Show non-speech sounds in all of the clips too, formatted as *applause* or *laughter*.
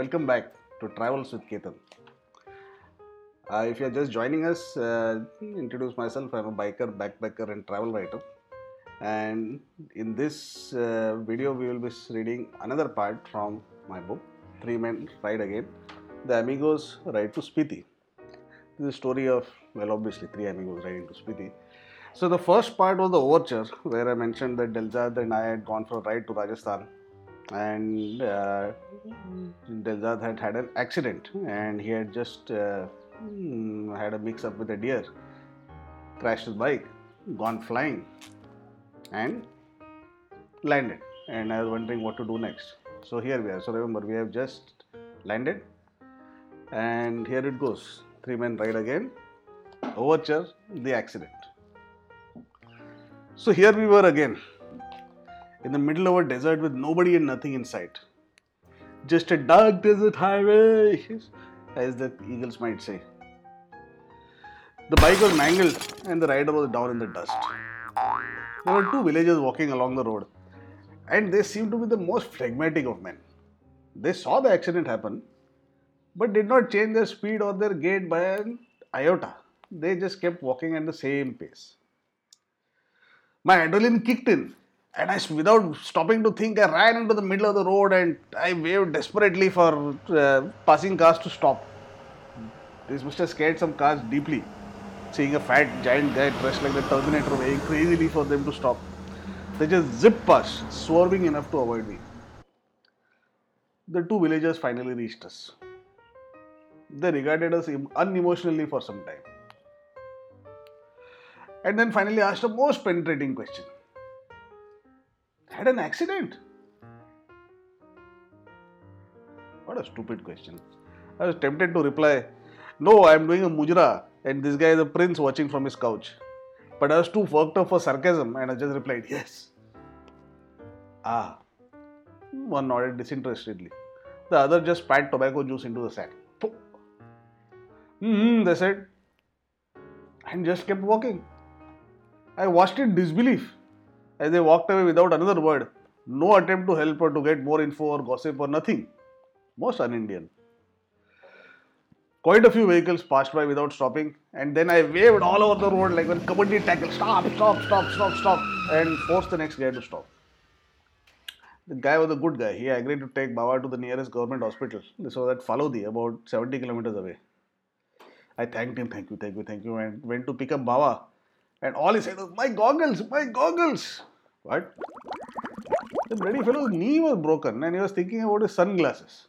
welcome back to Travels with Ketan. Uh, if you are just joining us, uh, introduce myself. I'm a biker, backpacker, and travel writer. And in this uh, video, we will be reading another part from my book, Three Men Ride Again The Amigos Ride to Spiti. This is a story of, well, obviously, three amigos riding to Spiti. So, the first part was the overture, where I mentioned that Delzad and I had gone for a ride to Rajasthan and uh, had had an accident and he had just uh, hmm, had a mix up with a deer, crashed his bike, gone flying, and landed. And I was wondering what to do next. So here we are. So remember, we have just landed, and here it goes. Three men ride again. Overture, the accident. So here we were again in the middle of a desert with nobody and nothing in sight. Just a dark desert highway, as the eagles might say. The bike was mangled and the rider was down in the dust. There were two villagers walking along the road, and they seemed to be the most phlegmatic of men. They saw the accident happen, but did not change their speed or their gait by an iota. They just kept walking at the same pace. My adrenaline kicked in and I, without stopping to think, I ran into the middle of the road and I waved desperately for uh, passing cars to stop. This must have scared some cars deeply. Seeing a fat giant guy dressed like the Terminator weighing crazily for them to stop. They just zipped past, swerving enough to avoid me. The two villagers finally reached us. They regarded us unemotionally for some time. And then finally asked a most penetrating question had an accident? What a stupid question. I was tempted to reply, No, I am doing a mujra, and this guy is a prince watching from his couch. But I was too worked up for sarcasm, and I just replied, Yes. Ah. One nodded disinterestedly. The other just spat tobacco juice into the sack. Hmm, they said, and just kept walking. I watched in disbelief as they walked away without another word. No attempt to help her to get more info or gossip or nothing. Most un Indian. Quite a few vehicles passed by without stopping, and then I waved all over the road like when kabaddi tackle stop, stop, stop, stop, stop, and forced the next guy to stop. The guy was a good guy. He agreed to take Bawa to the nearest government hospital. This was at Phalodi, about 70 kilometers away. I thanked him, thank you, thank you, thank you, and went to pick up Bawa. And all he said was, My goggles, my goggles. What? The bloody fellow's knee was broken and he was thinking about his sunglasses.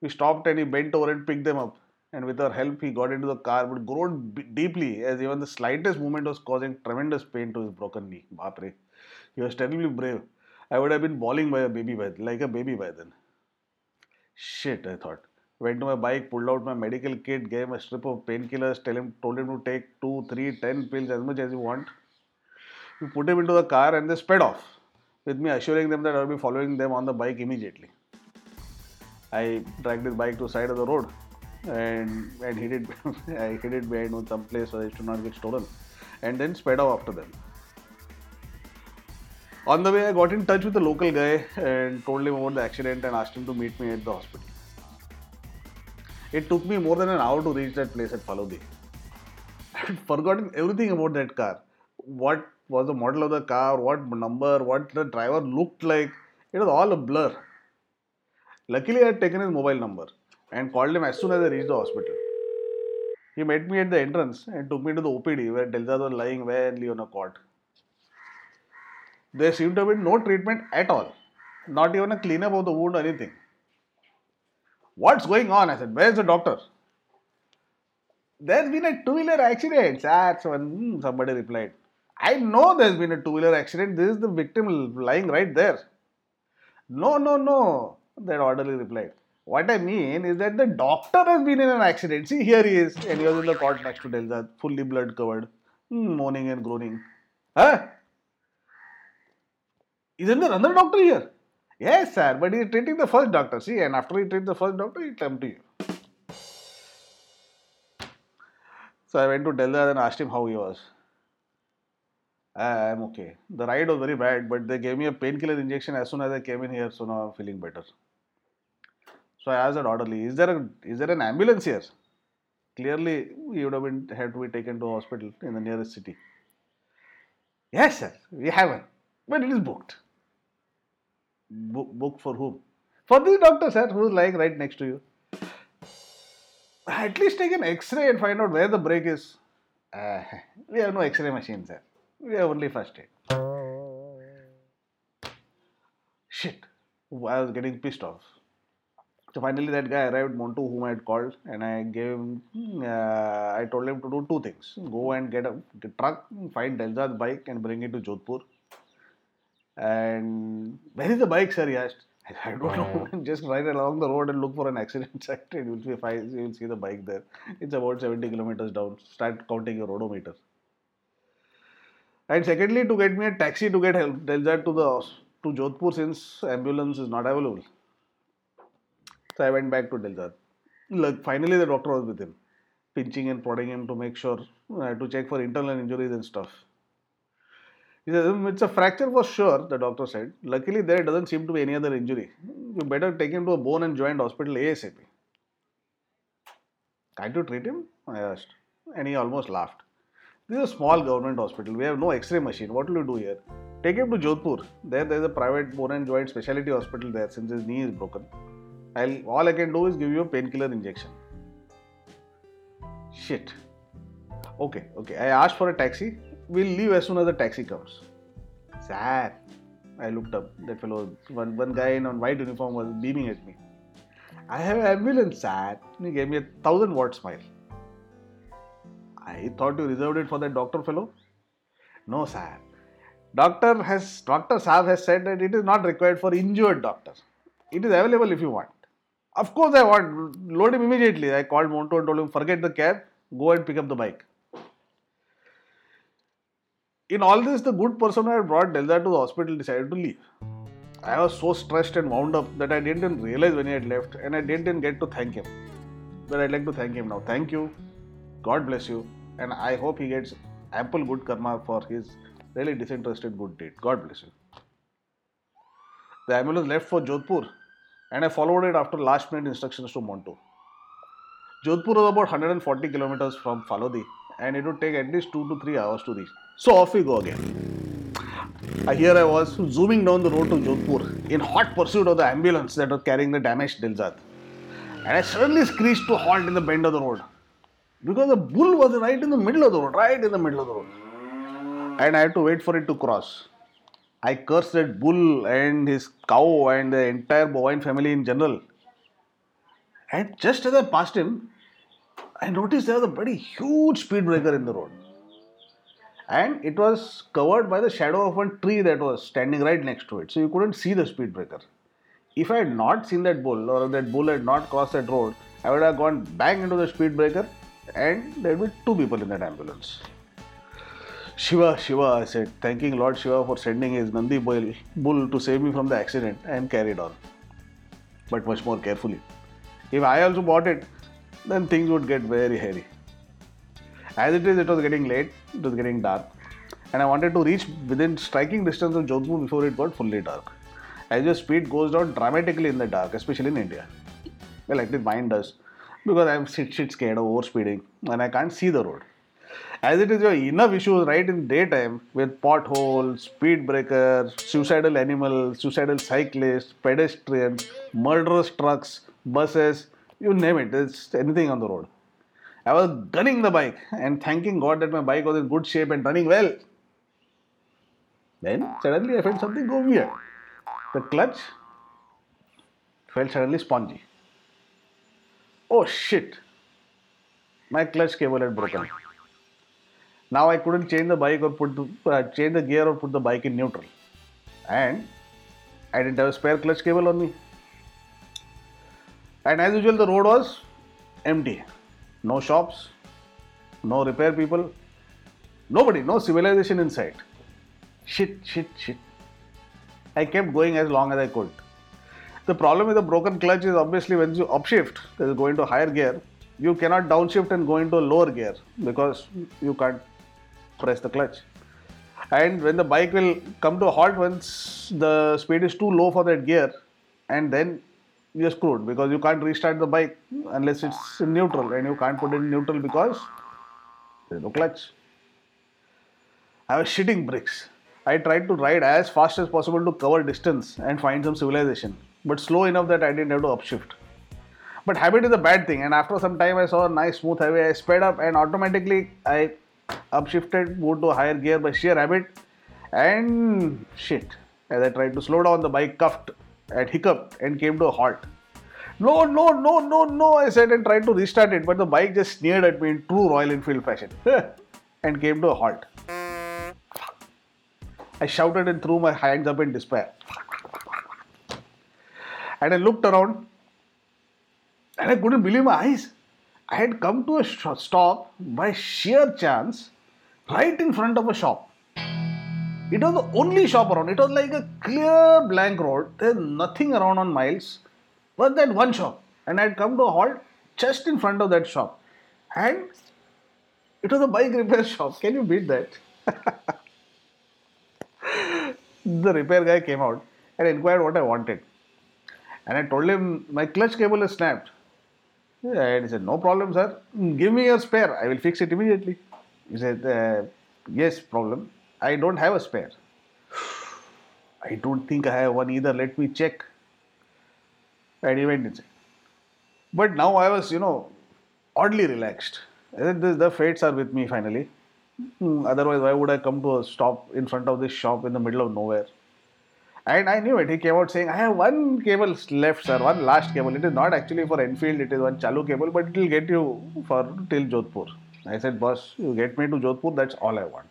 He stopped and he bent over and picked them up. And with our help, he got into the car but groaned deeply as even the slightest movement was causing tremendous pain to his broken knee. Bapre. He was terribly brave. I would have been bawling by a baby by, like a baby by then. Shit, I thought. Went to my bike, pulled out my medical kit, gave him a strip of painkillers, tell him, told him to take two, three, ten pills, as much as you want. We put him into the car and they sped off, with me assuring them that I will be following them on the bike immediately. I dragged his bike to the side of the road and and hid it *laughs* I hid it behind some place so it should not get stolen, and then sped off after them. On the way, I got in touch with the local guy and told him about the accident and asked him to meet me at the hospital. It took me more than an hour to reach that place at Phalodi. *laughs* I had forgotten everything about that car. What was the model of the car, what number, what the driver looked like. It was all a blur. Luckily, I had taken his mobile number and called him as soon as I reached the hospital. He met me at the entrance and took me to the OPD where Delzad was lying on a cot. There seemed to have been no treatment at all, not even a cleanup of the wound or anything. What's going on? I said, Where's the doctor? There's been a two wheeler accident. When hmm, somebody replied. I know there's been a two wheeler accident. This is the victim lying right there. No, no, no, that orderly replied. What I mean is that the doctor has been in an accident. See, here he is, and he was in the cot next to Delzad, fully blood covered, hmm, moaning and groaning. Huh? Isn't there another doctor here? Yes, sir, but he is treating the first doctor. See, and after he treats the first doctor, he come to you. So I went to Delzad and asked him how he was. I'm okay. The ride was very bad, but they gave me a painkiller injection as soon as I came in here, so now I'm feeling better. So I asked that orderly, is there a is there an ambulance here? Clearly, he would have been had to be taken to a hospital in the nearest city. Yes, sir, we have one, but it is booked. Book, book for whom? For the doctor, sir, who is lying right next to you. At least take an X-ray and find out where the break is. Uh, *laughs* we have no X-ray machine, sir. We have only first aid. Shit. I was getting pissed off. So finally, that guy arrived, Montu, whom I had called, and I gave him, uh, I told him to do two things go and get a, get truck, find Delzad's bike, and bring it to Jodhpur. And where is the bike, sir? He asked. I don't know. Just ride along the road and look for an accident *laughs* site, and you'll see, fine. you'll see the bike there. It's about 70 kilometers down. Start counting your odometer. And secondly, to get me a taxi to get help, Delzad to the to Jodhpur since ambulance is not available. So I went back to Delzad. Look, finally the doctor was with him, pinching and prodding him to make sure uh, to check for internal injuries and stuff. He said, "Hmm, It's a fracture for sure, the doctor said. Luckily, there doesn't seem to be any other injury. You better take him to a bone and joint hospital ASAP. Can't you treat him? I asked. And he almost laughed. This is a small government hospital. We have no x ray machine. What will you do here? Take him to Jodhpur. There, there's a private bone and joint specialty hospital there since his knee is broken. I'll, all I can do is give you a painkiller injection. Shit. Okay, okay. I asked for a taxi. We'll leave as soon as the taxi comes. Sir. I looked up. That fellow, one, one guy in a white uniform was beaming at me. I have an ambulance, sir. He gave me a thousand watt smile. I thought you reserved it for that doctor fellow. No, sir. Doctor has Doctor Saab has said that it is not required for injured doctors. It is available if you want. Of course, I want. Load him immediately. I called Montu and told him, forget the cab, go and pick up the bike. In all this, the good person who had brought Delzad to the hospital decided to leave. I was so stressed and wound up that I didn't even realize when he had left and I didn't get to thank him. But I'd like to thank him now. Thank you. God bless you. And I hope he gets ample good karma for his really disinterested good deed. God bless you. The ambulance left for Jodhpur and I followed it after last minute instructions to Montu. Jodhpur was about 140 kilometers from Phalodi and it would take at least 2 to 3 hours to reach. So off we go again. Here I was zooming down the road to Jodhpur in hot pursuit of the ambulance that was carrying the damaged Delzad. And I suddenly screeched to halt in the bend of the road because the bull was right in the middle of the road, right in the middle of the road. And I had to wait for it to cross. I cursed that bull and his cow and the entire bovine family in general. And just as I passed him, I noticed there was a very huge speed breaker in the road. And it was covered by the shadow of a tree that was standing right next to it. So you couldn't see the speed breaker. If I had not seen that bull or that bull had not crossed that road, I would have gone bang into the speed breaker and there were two people in that ambulance. Shiva, Shiva, I said, thanking Lord Shiva for sending his Nandi bull, to save me from the accident and carried on. But much more carefully. If I also bought it, then things would get very hairy. As it is, it was getting late, it was getting dark, and I wanted to reach within striking distance of Jodhpur before it got fully dark. As your speed goes down dramatically in the dark, especially in India. Well, at least mine does, because I'm shit, shit scared of overspeeding and I can't see the road. As it is, your enough issues right in daytime with potholes, speed breakers, suicidal animals, suicidal cyclists, pedestrians, murderous trucks, buses, you name it, there's anything on the road. I was gunning the bike and thanking God that my bike was in good shape and running well. Then suddenly I felt something go weird. The clutch felt suddenly spongy. Oh shit! My clutch cable had broken. Now I couldn't change the bike or put the, uh, change the gear or put the bike in neutral, and I didn't have a spare clutch cable on me. And as usual, the road was empty. No shops, no repair people, nobody, no civilization in sight. Shit, shit, shit. I kept going as long as I could. The problem with a broken clutch is obviously when you upshift, is go into higher gear, you cannot downshift and go into a lower gear because you can't press the clutch. And when the bike will come to a halt once the speed is too low for that gear, and then you're screwed because you can't restart the bike unless it's in neutral and you can't put it in neutral because there's no clutch. I was shitting bricks. I tried to ride as fast as possible to cover distance and find some civilization, but slow enough that I didn't have to upshift. But habit is a bad thing, and after some time, I saw a nice smooth highway. I sped up and automatically I upshifted, moved to a higher gear by sheer habit, and shit. As I tried to slow down, the bike cuffed and hiccuped and came to a halt. No, no, no, no, no, I said and tried to restart it, but the bike just sneered at me in true Royal Enfield fashion *laughs* and came to a halt. I shouted and threw my hands up in despair. And I looked around and I couldn't believe my eyes. I had come to a stop by sheer chance right in front of a shop. It was the only shop around. It was like a clear blank road. There's nothing around on miles but that one shop. And I had come to a halt just in front of that shop. And it was a bike repair shop. Can you beat that? *laughs* the repair guy came out and inquired what I wanted. And I told him my clutch cable is snapped. And he said, No problem, sir. Give me your spare. I will fix it immediately. He said, uh, Yes, problem. I don't have a spare. *sighs* I don't think I have one either. Let me check. And he went inside. But now I was, you know, oddly relaxed. The fates are with me finally. Hmm, otherwise, why would I come to a stop in front of this shop in the middle of nowhere? And I knew it. He came out saying, I have one cable left, sir, one last cable. It is not actually for Enfield, it is one Chalu cable, but it will get you for till Jodhpur. I said, boss, you get me to Jodhpur, that's all I want.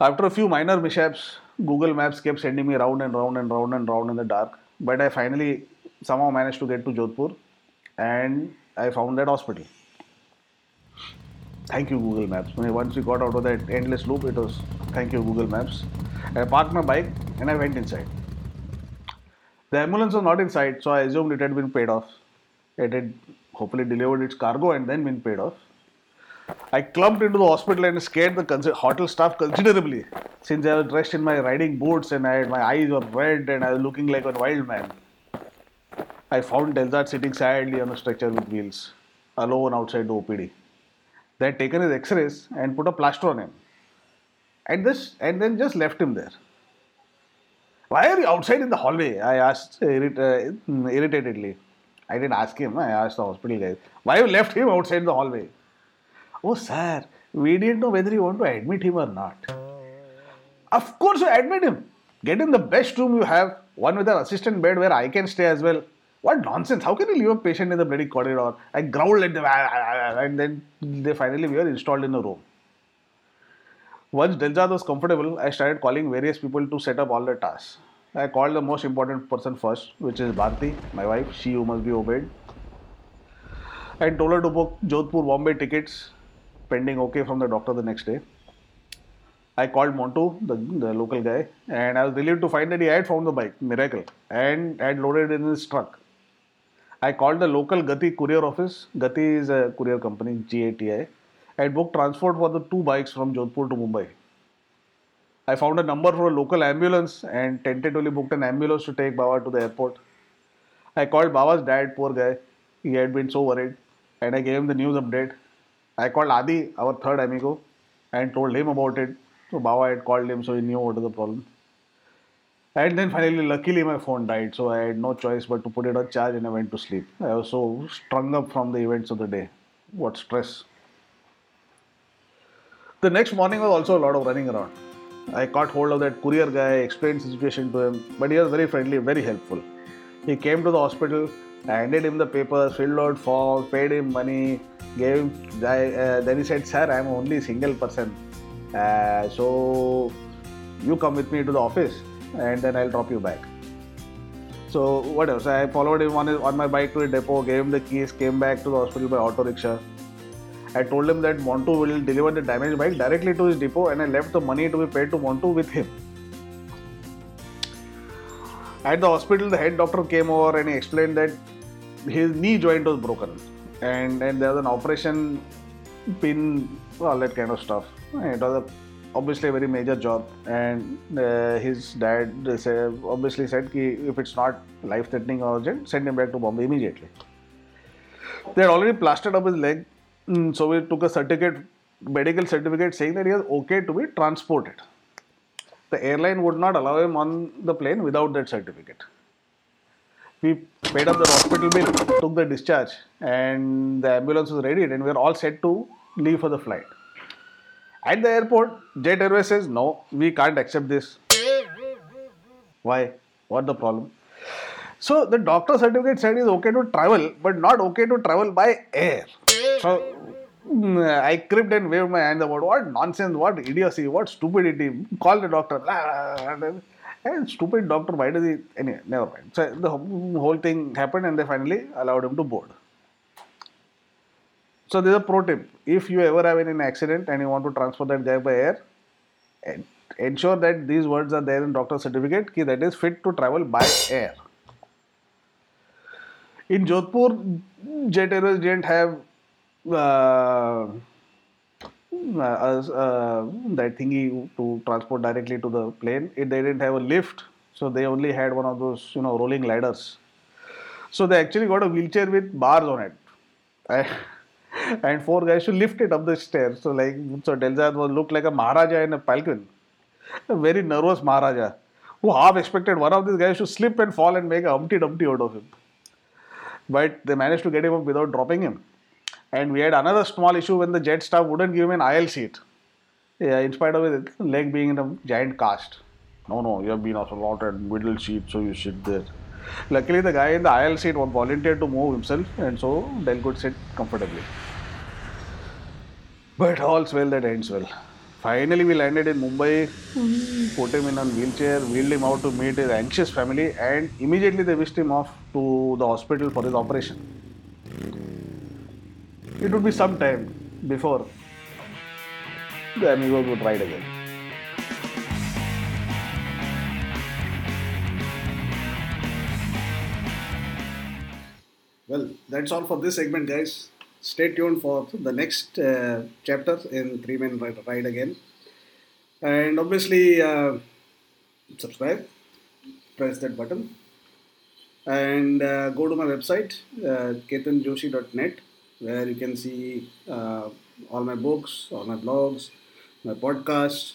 After a few minor mishaps, Google Maps kept sending me round and round and round and round in the dark. But I finally somehow managed to get to Jodhpur and I found that hospital. Thank you, Google Maps. Once we got out of that endless loop, it was thank you, Google Maps. I parked my bike and I went inside. The ambulance was not inside, so I assumed it had been paid off. It had hopefully delivered its cargo and then been paid off. I clumped into the hospital and scared the hotel staff considerably since I was dressed in my riding boots and I had, my eyes were red and I was looking like a wild man. I found Delzad sitting sadly on a stretcher with wheels, alone outside the OPD. They had taken his x-rays and put a plaster on him. And this and then just left him there. Why are you outside in the hallway? I asked uh, irrit- uh, mm, irritatedly. I didn't ask him, I asked the hospital guys. Why you left him outside the hallway? Oh, sir, we didn't know whether you want to admit him or not. Of course, you admit him. Get in the best room you have, one with an assistant bed where I can stay as well. What nonsense! How can you leave a patient in the bloody corridor? I growled at them, ah, ah, ah, and then they finally were installed in the room. Once Delzad was comfortable, I started calling various people to set up all the tasks. I called the most important person first, which is Bharti, my wife, she who must be obeyed. I told her to book Jodhpur Bombay tickets, pending okay from the doctor the next day. I called Montu, the, the local guy, and I was relieved to find that he had found the bike, miracle, and had loaded it in his truck. I called the local Gati courier office. Gati is a courier company, GATI. I booked transport for the two bikes from Jodhpur to Mumbai. I found a number for a local ambulance and tentatively booked an ambulance to take Baba to the airport. I called Baba's dad, poor guy. He had been so worried, and I gave him the news update. I called Adi, our third amigo, and told him about it. So Baba had called him, so he knew what was the problem. And then finally, luckily, my phone died, so I had no choice but to put it on charge and I went to sleep. I was so strung up from the events of the day. What stress. The next morning was also a lot of running around. I caught hold of that courier guy, explained the situation to him, but he was very friendly, very helpful. He came to the hospital, I handed him the papers, filled out forms, paid him money, gave him. Uh, then he said, "Sir, I'm only single person, uh, so you come with me to the office and then I'll drop you back. So what else? I followed him on his, on my bike to the depot, gave him the keys, came back to the hospital by auto rickshaw. I told him that Montu will deliver the damaged bike directly to his depot, and I left the money to be paid to Montu with him. At the hospital, the head doctor came over and he explained that his knee joint was broken, and and there was an operation, pin, all that kind of stuff. It was a obviously a very major job, and uh, his dad obviously said ki if it's not life-threatening or urgent, send him back to Bombay immediately. They had already plastered up his leg, mm, so we took a certificate, medical certificate saying that he was okay to be transported. The airline would not allow him on the plane without that certificate. We paid up the hospital bill, took the discharge, and the ambulance was ready, and we were all set to leave for the flight. At the airport, Jet Airways says, No, we can't accept this. Why? What the problem? So the doctor certificate said is okay to travel, but not okay to travel by air. So I cribbed and waved my hand about what nonsense, what idiocy, what stupidity. Call the doctor. And eh, stupid doctor, why does he? Anyway, never mind. So the whole thing happened and they finally allowed him to board. So there's a pro tip. If you ever have an accident and you want to transfer that guy by air, ensure that these words are there in doctor certificate ki that is fit to travel by air. In Jodhpur, Jet Airways didn't have uh, uh, uh, that thingy to transport directly to the plane. It, they didn't have a lift, so they only had one of those, you know, rolling ladders. So they actually got a wheelchair with bars on it. *laughs* and four guys to lift it up the stairs. So like so Delzad was looked like a Maharaja in a falcon. A very nervous Maharaja who half expected one of these guys to slip and fall and make a Humpty Dumpty out of him. But they managed to get him up without dropping him. And we had another small issue when the jet staff wouldn't give him an aisle seat. Yeah, in spite of his leg being in a giant cast. No, no, you have been allotted middle seat, so you sit there. Luckily, the guy in the aisle seat volunteered to move himself, and so Del could sit comfortably. But all's well that ends well. Finally, we landed in Mumbai, put him in a wheelchair, wheeled him out to meet his anxious family, and immediately they whisked him off to the hospital for his operation. It would be some time before the amigos would ride again. Well, that's all for this segment, guys stay tuned for the next uh, chapter in Three Men Ride Again. And obviously, uh, subscribe, press that button, and uh, go to my website, uh, ketanjoshi.net, where you can see uh, all my books, all my blogs, my podcasts,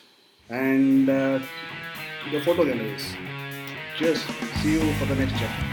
and uh, the photo galleries. Cheers. See you for the next chapter.